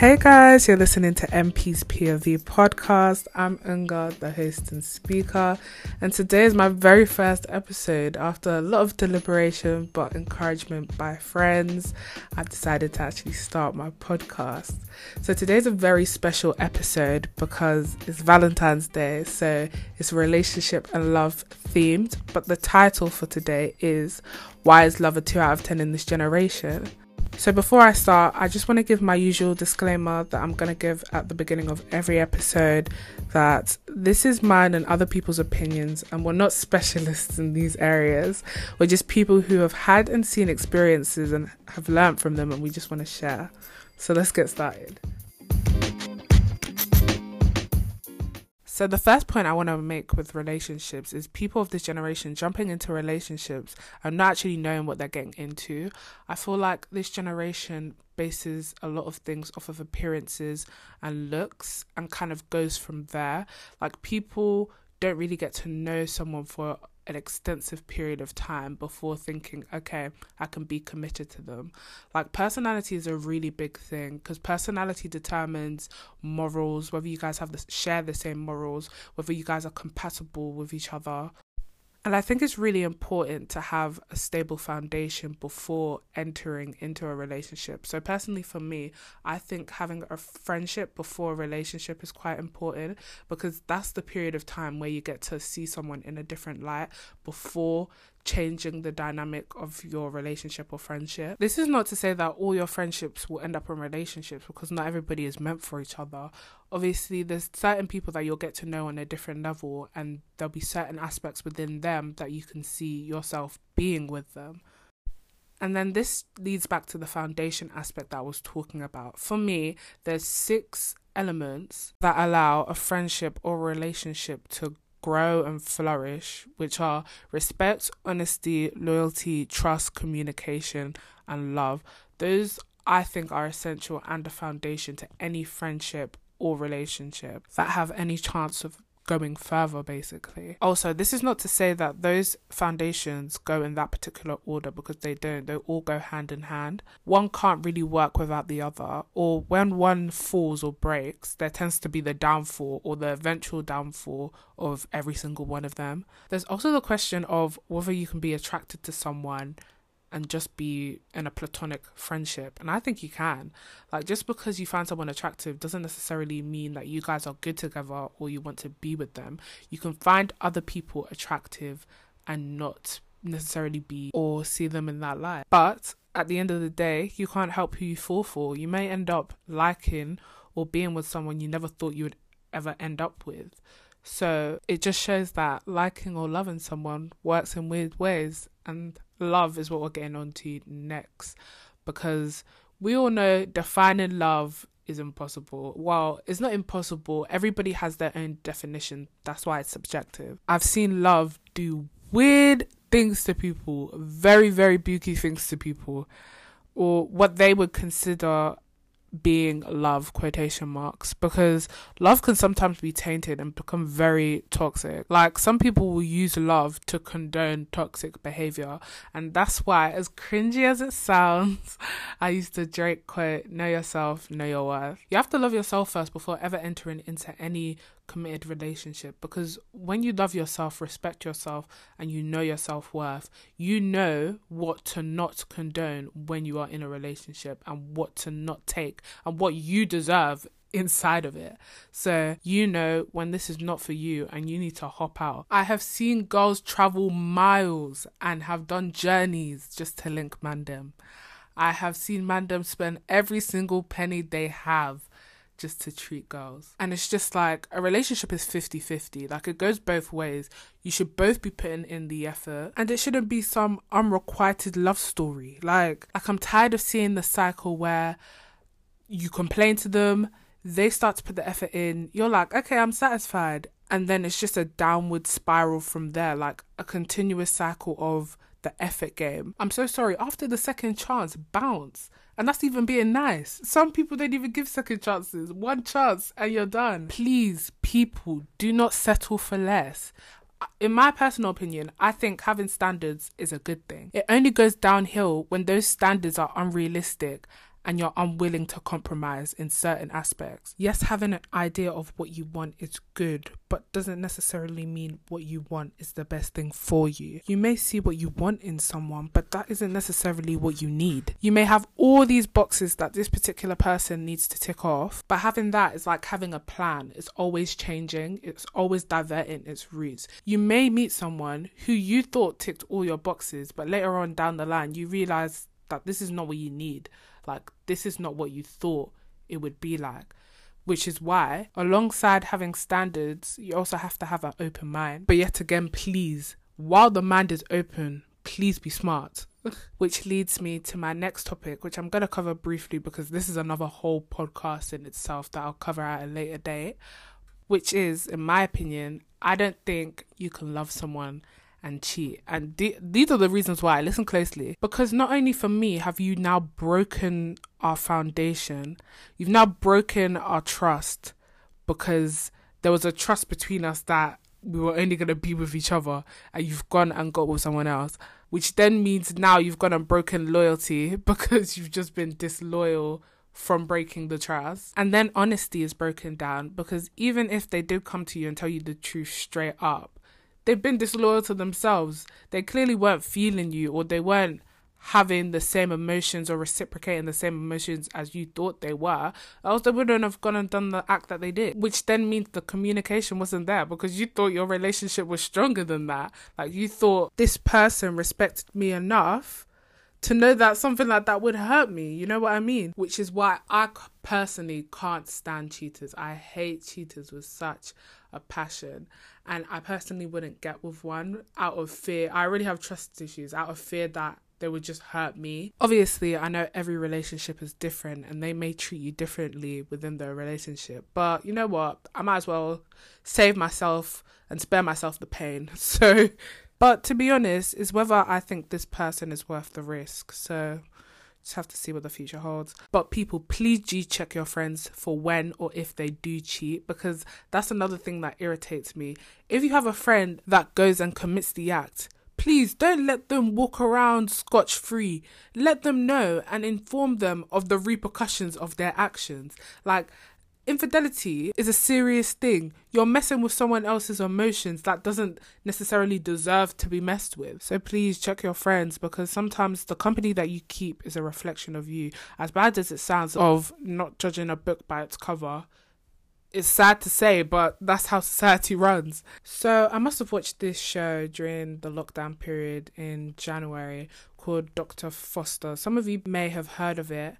Hey guys, you're listening to MP's POV podcast. I'm Unga, the host and speaker, and today is my very first episode. After a lot of deliberation but encouragement by friends, I've decided to actually start my podcast. So today's a very special episode because it's Valentine's Day, so it's relationship and love themed. But the title for today is Why is Love a 2 out of 10 in this generation? So, before I start, I just want to give my usual disclaimer that I'm going to give at the beginning of every episode that this is mine and other people's opinions, and we're not specialists in these areas. We're just people who have had and seen experiences and have learned from them, and we just want to share. So, let's get started. So, the first point I want to make with relationships is people of this generation jumping into relationships and not actually knowing what they're getting into. I feel like this generation bases a lot of things off of appearances and looks and kind of goes from there. Like, people don't really get to know someone for an extensive period of time before thinking, okay, I can be committed to them. Like, personality is a really big thing because personality determines morals, whether you guys have the, share the same morals, whether you guys are compatible with each other, and I think it's really important to have a stable foundation before entering into a relationship. So, personally, for me, I think having a friendship before a relationship is quite important because that's the period of time where you get to see someone in a different light before changing the dynamic of your relationship or friendship. This is not to say that all your friendships will end up in relationships because not everybody is meant for each other. Obviously, there's certain people that you'll get to know on a different level, and there'll be certain aspects within them that you can see yourself being with them. And then this leads back to the foundation aspect that I was talking about. For me, there's six elements that allow a friendship or relationship to grow and flourish, which are respect, honesty, loyalty, trust, communication, and love. Those I think are essential and a foundation to any friendship or relationship that have any chance of going further basically. Also, this is not to say that those foundations go in that particular order because they don't. They all go hand in hand. One can't really work without the other, or when one falls or breaks, there tends to be the downfall or the eventual downfall of every single one of them. There's also the question of whether you can be attracted to someone and just be in a platonic friendship. And I think you can. Like, just because you find someone attractive doesn't necessarily mean that you guys are good together or you want to be with them. You can find other people attractive and not necessarily be or see them in that light. But at the end of the day, you can't help who you fall for. You may end up liking or being with someone you never thought you would ever end up with. So it just shows that liking or loving someone works in weird ways. And love is what we're getting onto next because we all know defining love is impossible. Well, it's not impossible. Everybody has their own definition. That's why it's subjective. I've seen love do weird things to people, very, very booky things to people, or what they would consider being love quotation marks because love can sometimes be tainted and become very toxic. Like some people will use love to condone toxic behavior and that's why as cringy as it sounds i used to drake quote know yourself know your worth. You have to love yourself first before ever entering into any committed relationship because when you love yourself, respect yourself, and you know your self worth, you know what to not condone when you are in a relationship and what to not take and what you deserve inside of it. So you know when this is not for you and you need to hop out. I have seen girls travel miles and have done journeys just to link Mandem. I have seen Mandem spend every single penny they have just to treat girls. And it's just like a relationship is 50 50. Like it goes both ways. You should both be putting in the effort. And it shouldn't be some unrequited love story. Like, like I'm tired of seeing the cycle where you complain to them, they start to put the effort in, you're like, okay, I'm satisfied. And then it's just a downward spiral from there, like a continuous cycle of the effort game. I'm so sorry. After the second chance, bounce. And that's even being nice. Some people don't even give second chances. One chance and you're done. Please, people, do not settle for less. In my personal opinion, I think having standards is a good thing. It only goes downhill when those standards are unrealistic and you're unwilling to compromise in certain aspects. Yes, having an idea of what you want is good, but doesn't necessarily mean what you want is the best thing for you. You may see what you want in someone, but that isn't necessarily what you need. You may have all these boxes that this particular person needs to tick off, but having that is like having a plan. It's always changing, it's always diverting its routes. You may meet someone who you thought ticked all your boxes, but later on down the line, you realize that this is not what you need. Like, this is not what you thought it would be like. Which is why, alongside having standards, you also have to have an open mind. But yet again, please, while the mind is open, please be smart. which leads me to my next topic, which I'm going to cover briefly because this is another whole podcast in itself that I'll cover at a later date. Which is, in my opinion, I don't think you can love someone and cheat. And th- these are the reasons why. Listen closely. Because not only for me have you now broken our foundation, you've now broken our trust because there was a trust between us that we were only going to be with each other and you've gone and got with someone else which then means now you've gone and broken loyalty because you've just been disloyal from breaking the trust. And then honesty is broken down because even if they did come to you and tell you the truth straight up, they've been disloyal to themselves. They clearly weren't feeling you or they weren't having the same emotions or reciprocating the same emotions as you thought they were, else they wouldn't have gone and done the act that they did. Which then means the communication wasn't there because you thought your relationship was stronger than that. Like you thought this person respected me enough to know that something like that would hurt me. You know what I mean? Which is why I personally can't stand cheaters. I hate cheaters with such a passion. And I personally wouldn't get with one out of fear. I already have trust issues out of fear that they would just hurt me. Obviously, I know every relationship is different and they may treat you differently within their relationship. But you know what? I might as well save myself and spare myself the pain. So, but to be honest, is whether I think this person is worth the risk. So, just have to see what the future holds. But people, please do check your friends for when or if they do cheat because that's another thing that irritates me. If you have a friend that goes and commits the act, please don't let them walk around scotch free. Let them know and inform them of the repercussions of their actions. Like, infidelity is a serious thing. You're messing with someone else's emotions that doesn't necessarily deserve to be messed with. So please check your friends because sometimes the company that you keep is a reflection of you. As bad as it sounds of not judging a book by its cover, it's sad to say, but that's how society runs. So I must have watched this show during the lockdown period in January called Dr. Foster. Some of you may have heard of it.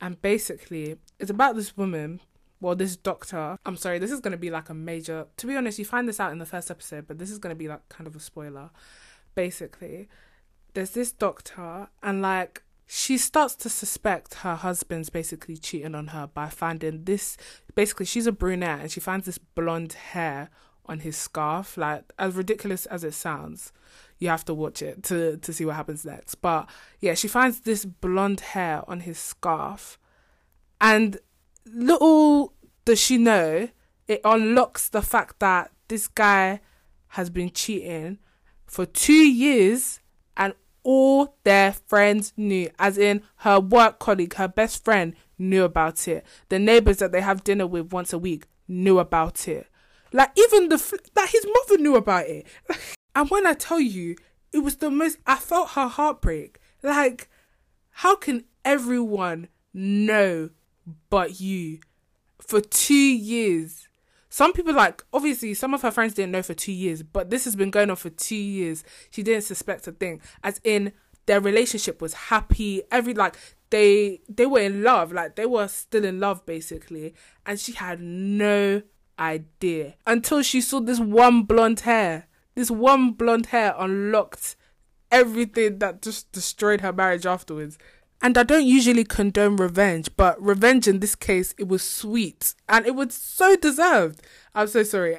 And basically, it's about this woman well, this doctor, I'm sorry, this is going to be like a major, to be honest, you find this out in the first episode, but this is going to be like kind of a spoiler. Basically, there's this doctor, and like, she starts to suspect her husband's basically cheating on her by finding this. Basically, she's a brunette and she finds this blonde hair on his scarf. Like, as ridiculous as it sounds, you have to watch it to, to see what happens next. But yeah, she finds this blonde hair on his scarf. And little does she know, it unlocks the fact that this guy has been cheating for two years and all their friends knew, as in her work colleague, her best friend knew about it. The neighbors that they have dinner with once a week knew about it. Like even the that his mother knew about it. and when I tell you, it was the most. I felt her heartbreak. Like, how can everyone know but you for two years. Some people like obviously some of her friends didn't know for two years, but this has been going on for two years. She didn't suspect a thing. As in their relationship was happy. Every like they they were in love, like they were still in love basically, and she had no idea until she saw this one blonde hair. This one blonde hair unlocked everything that just destroyed her marriage afterwards. And I don't usually condone revenge, but revenge in this case, it was sweet and it was so deserved. I'm so sorry.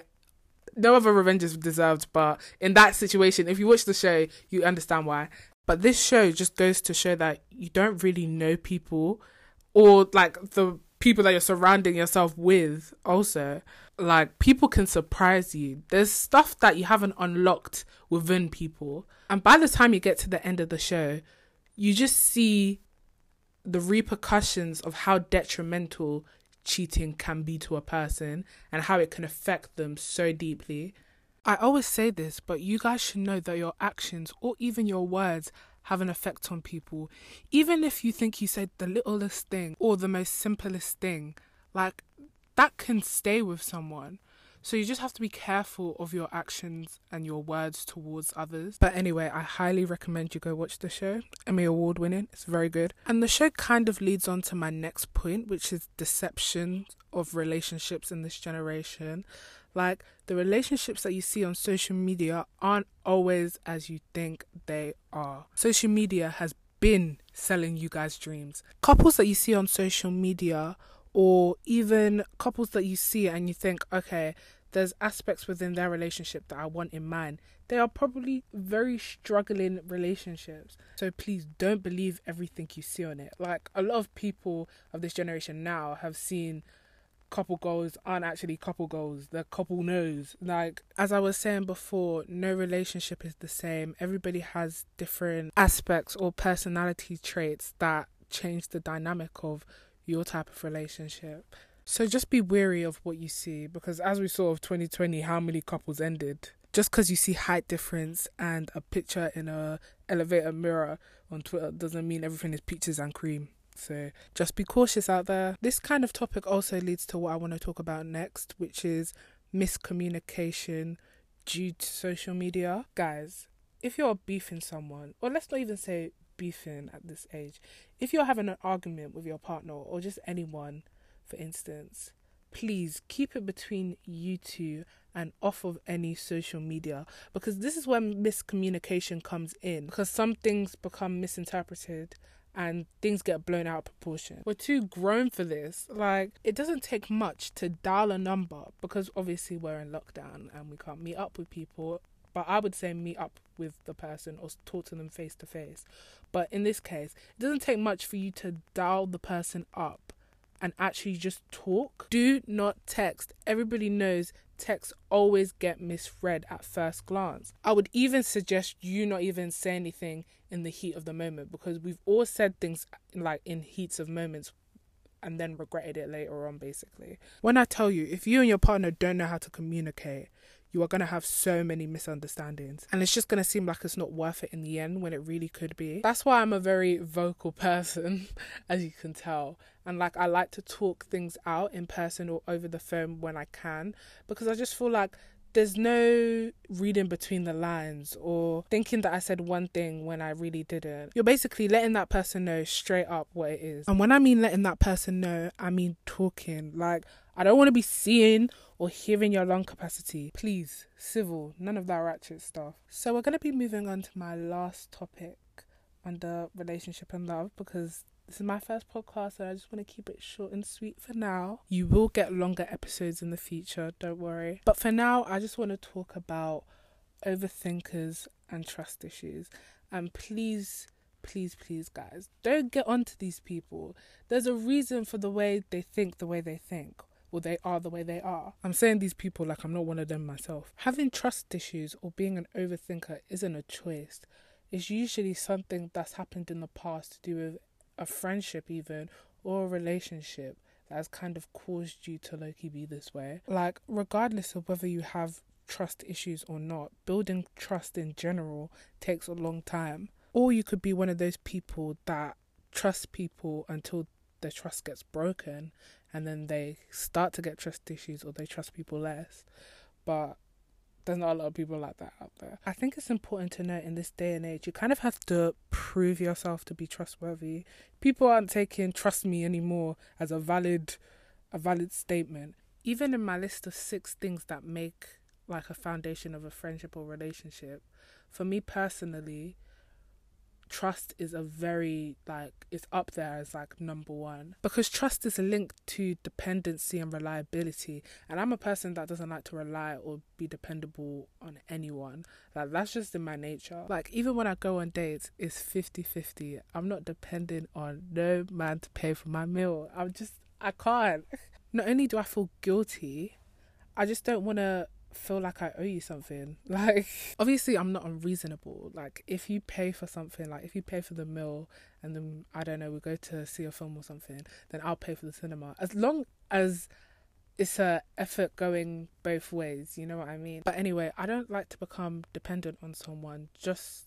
No other revenge is deserved, but in that situation, if you watch the show, you understand why. But this show just goes to show that you don't really know people or like the people that you're surrounding yourself with also like people can surprise you there's stuff that you haven't unlocked within people and by the time you get to the end of the show you just see the repercussions of how detrimental cheating can be to a person and how it can affect them so deeply. I always say this, but you guys should know that your actions or even your words have an effect on people. Even if you think you said the littlest thing or the most simplest thing, like that can stay with someone. So you just have to be careful of your actions and your words towards others. But anyway, I highly recommend you go watch the show. Emmy Award winning. It's very good. And the show kind of leads on to my next point, which is deception of relationships in this generation. Like the relationships that you see on social media aren't always as you think they are. Social media has been selling you guys dreams. Couples that you see on social media or even couples that you see and you think, okay, there's aspects within their relationship that I want in mine. They are probably very struggling relationships. So please don't believe everything you see on it. Like a lot of people of this generation now have seen couple goals aren't actually couple goals. They're couple knows. Like as I was saying before, no relationship is the same. Everybody has different aspects or personality traits that change the dynamic of your type of relationship. So just be wary of what you see because as we saw of 2020, how many couples ended just because you see height difference and a picture in a elevator mirror on Twitter doesn't mean everything is peaches and cream. So just be cautious out there. This kind of topic also leads to what I want to talk about next, which is miscommunication due to social media. Guys, if you're beefing someone, or let's not even say beefing at this age, if you're having an argument with your partner or just anyone for instance, please keep it between you two and off of any social media because this is when miscommunication comes in because some things become misinterpreted and things get blown out of proportion. We're too grown for this. Like, it doesn't take much to dial a number because obviously we're in lockdown and we can't meet up with people. But I would say meet up with the person or talk to them face to face. But in this case, it doesn't take much for you to dial the person up and actually just talk. Do not text. Everybody knows texts always get misread at first glance. I would even suggest you not even say anything in the heat of the moment because we've all said things like in heats of moments and then regretted it later on basically. When I tell you if you and your partner don't know how to communicate, you are going to have so many misunderstandings and it's just going to seem like it's not worth it in the end when it really could be. That's why I'm a very vocal person, as you can tell. And like, I like to talk things out in person or over the phone when I can because I just feel like there's no reading between the lines or thinking that I said one thing when I really didn't. You're basically letting that person know straight up what it is. And when I mean letting that person know, I mean talking. Like, I don't want to be seeing or hearing your lung capacity. Please, civil, none of that ratchet stuff. So, we're going to be moving on to my last topic under relationship and love because this is my first podcast, and I just want to keep it short and sweet for now. You will get longer episodes in the future, don't worry. But for now, I just want to talk about overthinkers and trust issues. And please, please, please, guys, don't get onto these people. There's a reason for the way they think the way they think. Or they are the way they are. I'm saying these people like I'm not one of them myself. Having trust issues or being an overthinker isn't a choice. It's usually something that's happened in the past to do with a friendship even or a relationship that has kind of caused you to Loki be this way. Like, regardless of whether you have trust issues or not, building trust in general takes a long time. Or you could be one of those people that trust people until their trust gets broken and then they start to get trust issues or they trust people less. But there's not a lot of people like that out there. I think it's important to note in this day and age, you kind of have to prove yourself to be trustworthy. People aren't taking trust me anymore as a valid a valid statement. Even in my list of six things that make like a foundation of a friendship or relationship, for me personally, trust is a very like it's up there as like number one. Because trust is linked to dependency and reliability. And i'm a person that doesn't like to rely or be dependable on anyone. Like that's just in my nature. Like even when i go on dates it's 50 50 i'm not dependent on no man to pay for my meal. I'm just i can't. Not only do i feel guilty i just don't want to feel like I owe you something. Like, obviously, I'm not unreasonable. Like, if you pay for something, like if you pay for the meal and then I don't know, we go to see a film or something, then I'll pay for the cinema. As long as it's a effort going both ways, you know what I mean? But anyway, I don't like to become dependent on someone just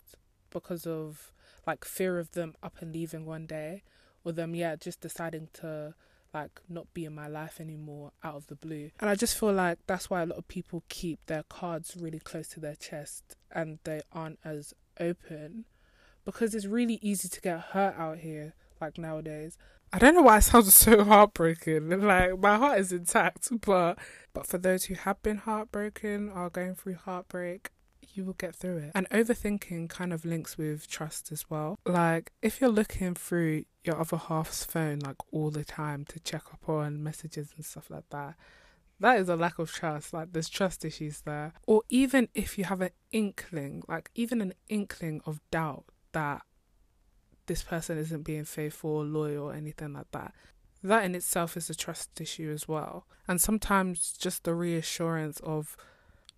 because of like fear of them up and leaving one day or them yeah just deciding to like not be in my life anymore out of the blue. And I just feel like that's why a lot of people keep their cards really close to their chest and they aren't as open because it's really easy to get hurt out here like nowadays. I don't know why it sounds so heartbroken. Like my heart is intact, but but for those who have been heartbroken or going through heartbreak, you will get through it. And overthinking kind of links with trust as well. Like if you're looking through your other half's phone like all the time to check up on messages and stuff like that, that is a lack of trust. Like there's trust issues there. Or even if you have an inkling, like even an inkling of doubt that this person isn't being faithful or loyal or anything like that. That in itself is a trust issue as well. And sometimes just the reassurance of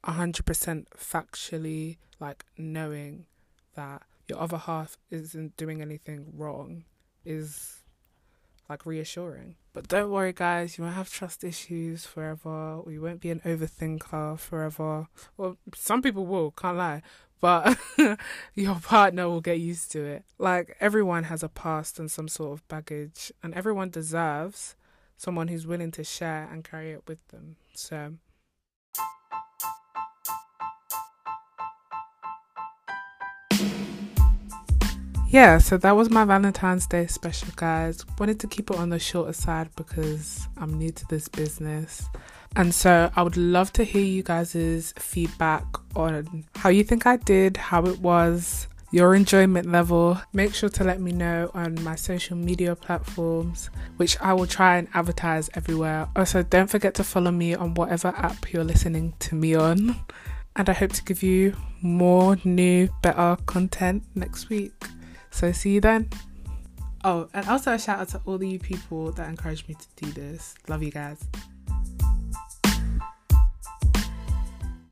100% factually, like knowing that your other half isn't doing anything wrong is like reassuring. But don't worry, guys, you won't have trust issues forever, or you won't be an overthinker forever. Well, some people will, can't lie but your partner will get used to it. Like everyone has a past and some sort of baggage, and everyone deserves someone who's willing to share and carry it with them. So. Yeah, so that was my Valentine's Day special, guys. Wanted to keep it on the shorter side because I'm new to this business. And so I would love to hear you guys' feedback on how you think I did, how it was, your enjoyment level. Make sure to let me know on my social media platforms, which I will try and advertise everywhere. Also, don't forget to follow me on whatever app you're listening to me on. And I hope to give you more new, better content next week. So, see you then. Oh, and also a shout out to all the you people that encouraged me to do this. Love you guys.